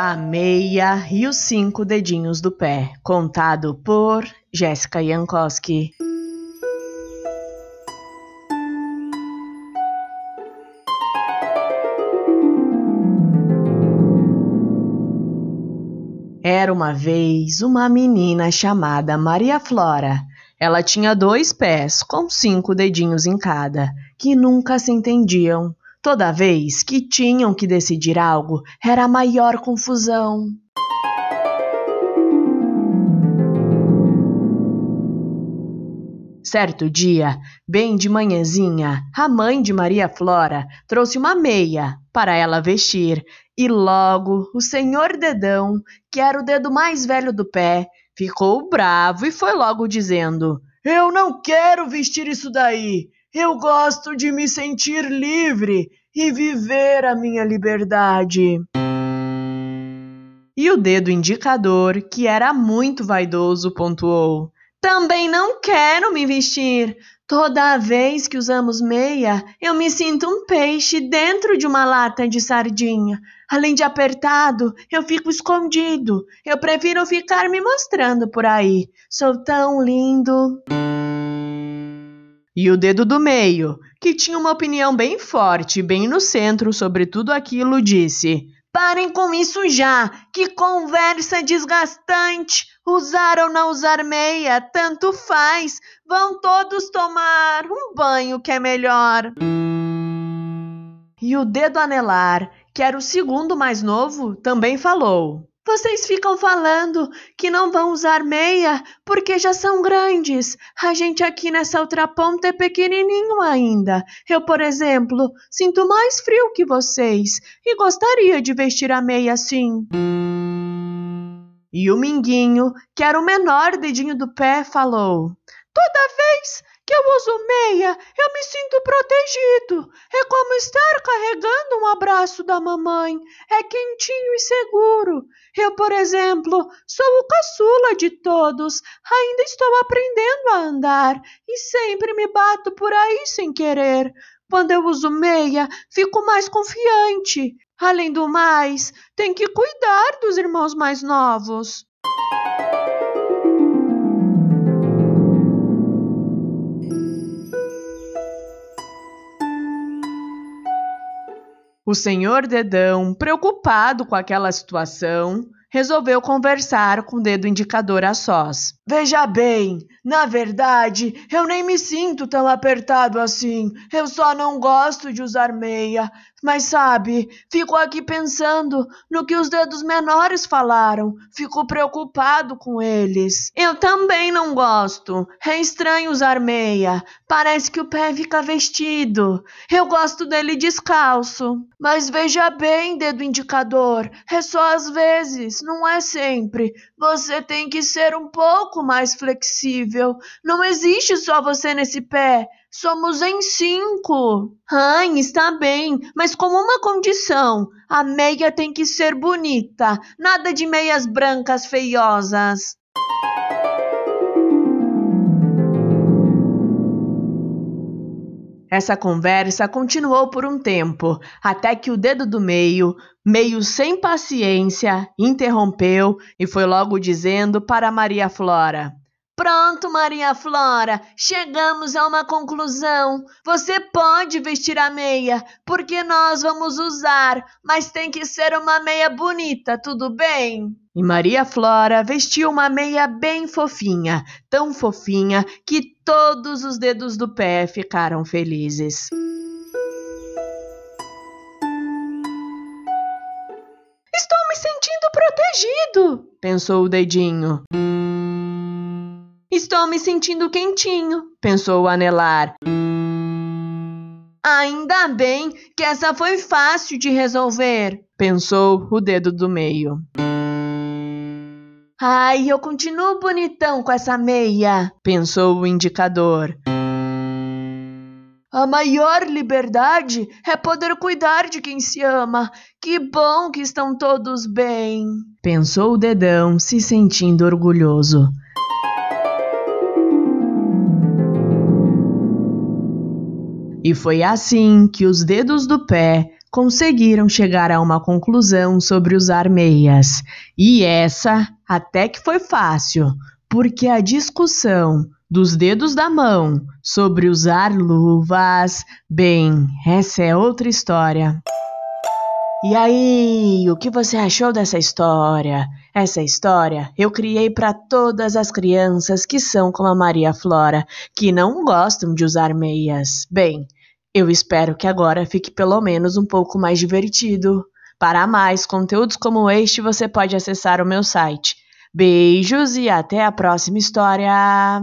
A meia e os cinco dedinhos do pé, contado por Jéssica Jankowski. Era uma vez uma menina chamada Maria Flora. Ela tinha dois pés com cinco dedinhos em cada, que nunca se entendiam. Toda vez que tinham que decidir algo, era a maior confusão. Certo dia, bem de manhãzinha, a mãe de Maria Flora trouxe uma meia para ela vestir, e logo o senhor Dedão, que era o dedo mais velho do pé, ficou bravo e foi logo dizendo: Eu não quero vestir isso daí. Eu gosto de me sentir livre e viver a minha liberdade. E o dedo indicador, que era muito vaidoso, pontuou: Também não quero me vestir. Toda vez que usamos meia, eu me sinto um peixe dentro de uma lata de sardinha. Além de apertado, eu fico escondido. Eu prefiro ficar me mostrando por aí. Sou tão lindo. E o dedo do meio, que tinha uma opinião bem forte, bem no centro sobre tudo aquilo, disse: Parem com isso já! Que conversa desgastante! Usar ou não usar meia, tanto faz! Vão todos tomar um banho que é melhor. E o dedo anelar, que era o segundo mais novo, também falou: vocês ficam falando que não vão usar meia porque já são grandes. A gente aqui nessa outra ponta é pequenininho ainda. Eu, por exemplo, sinto mais frio que vocês e gostaria de vestir a meia assim. E o Minguinho, que era o menor dedinho do pé, falou: Toda vez que eu uso meia, eu me sinto protegido. É como estar carregando um abraço da mamãe. É quentinho e seguro. Eu, por exemplo, sou o caçula de todos. Ainda estou aprendendo a andar e sempre me bato por aí sem querer. Quando eu uso meia, fico mais confiante. Além do mais, tem que cuidar dos irmãos mais novos. O senhor Dedão, preocupado com aquela situação, resolveu conversar com o dedo indicador a sós. Veja bem, na verdade, eu nem me sinto tão apertado assim. Eu só não gosto de usar meia. Mas sabe, fico aqui pensando no que os dedos menores falaram. Fico preocupado com eles. Eu também não gosto. É estranho usar meia. Parece que o pé fica vestido. Eu gosto dele descalço. Mas veja bem, dedo indicador, é só às vezes, não é sempre. Você tem que ser um pouco mais flexível. Não existe só você nesse pé. Somos em cinco. Hein, está bem, mas com uma condição: a meia tem que ser bonita, nada de meias brancas feiosas. Essa conversa continuou por um tempo, até que o dedo do meio, meio sem paciência, interrompeu e foi logo dizendo para Maria Flora: Pronto, Maria Flora, chegamos a uma conclusão. Você pode vestir a meia, porque nós vamos usar, mas tem que ser uma meia bonita, tudo bem? E Maria Flora vestiu uma meia bem fofinha, tão fofinha que todos os dedos do pé ficaram felizes. Estou me sentindo protegido, pensou o dedinho. Estou me sentindo quentinho, pensou o anelar. Ainda bem que essa foi fácil de resolver, pensou o dedo do meio. Ai, eu continuo bonitão com essa meia, pensou o indicador. A maior liberdade é poder cuidar de quem se ama. Que bom que estão todos bem, pensou o dedão, se sentindo orgulhoso. E foi assim que os dedos do pé conseguiram chegar a uma conclusão sobre usar meias. E essa até que foi fácil, porque a discussão dos dedos da mão sobre usar luvas, bem, essa é outra história. E aí, o que você achou dessa história? Essa história eu criei para todas as crianças que são como a Maria Flora, que não gostam de usar meias. Bem, eu espero que agora fique pelo menos um pouco mais divertido. Para mais conteúdos como este, você pode acessar o meu site. Beijos e até a próxima história!